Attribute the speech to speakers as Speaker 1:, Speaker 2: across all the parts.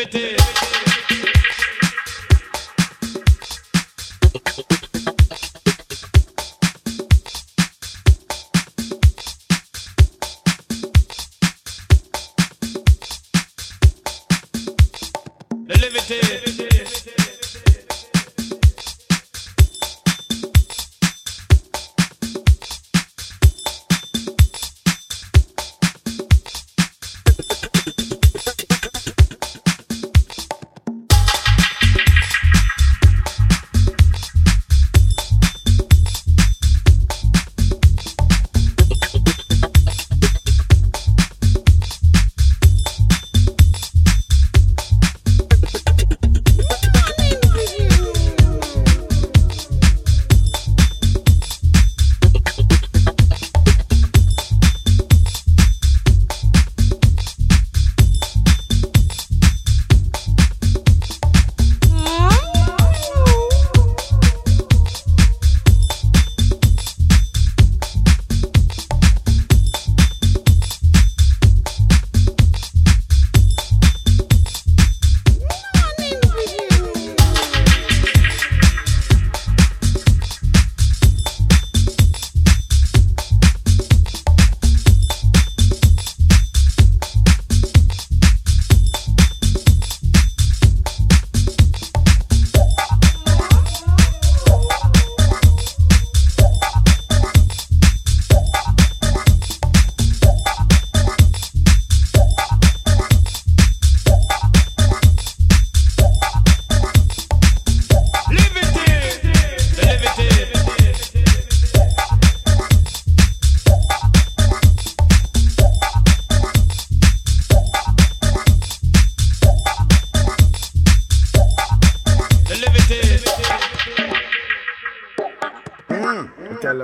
Speaker 1: activity.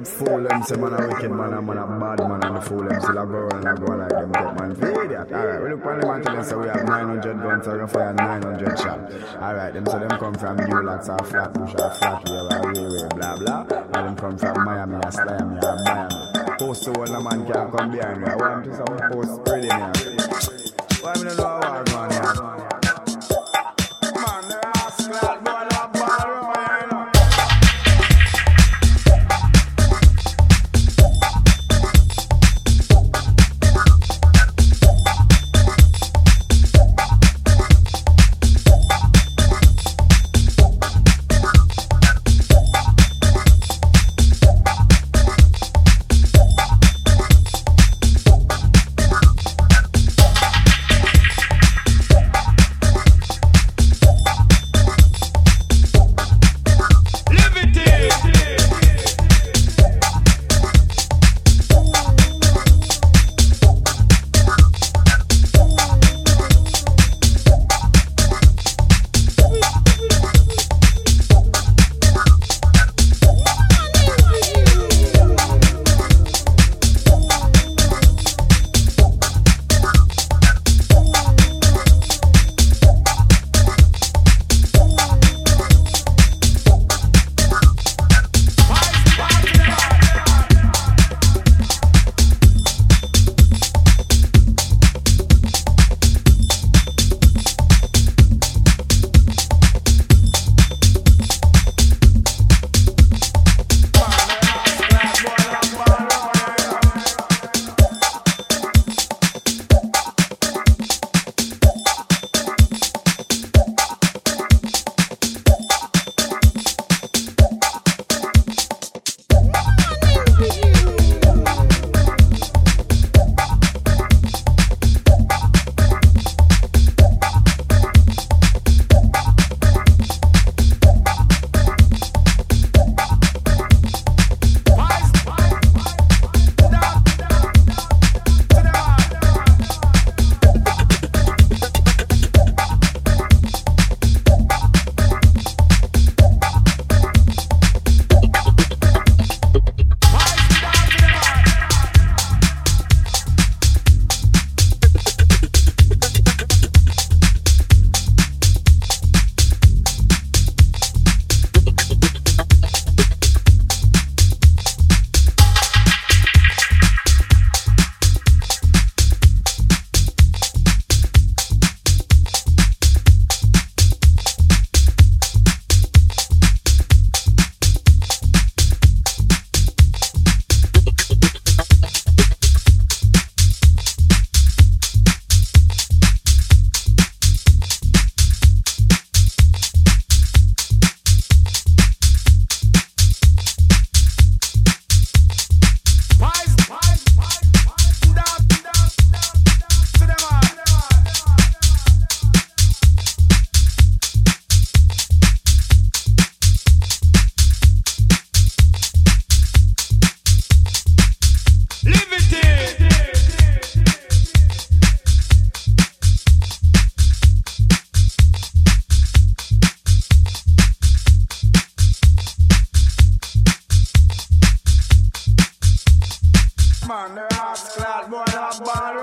Speaker 2: them fool them, say man a wicked man, a man a bad man, and the fool them still a go and a go like them get man for idiot. Alright, we look on them and tell them say we have 900 guns, so we fire 900 shots. Alright, them so them come from New Locks or Flatbush or Flatwell or Railway, blah blah. And them come from Miami or Sliamy or Miami. Post to one a man can't come behind me. I want to some post pretty man. Why me don't know how I want the ass clad boy, you know.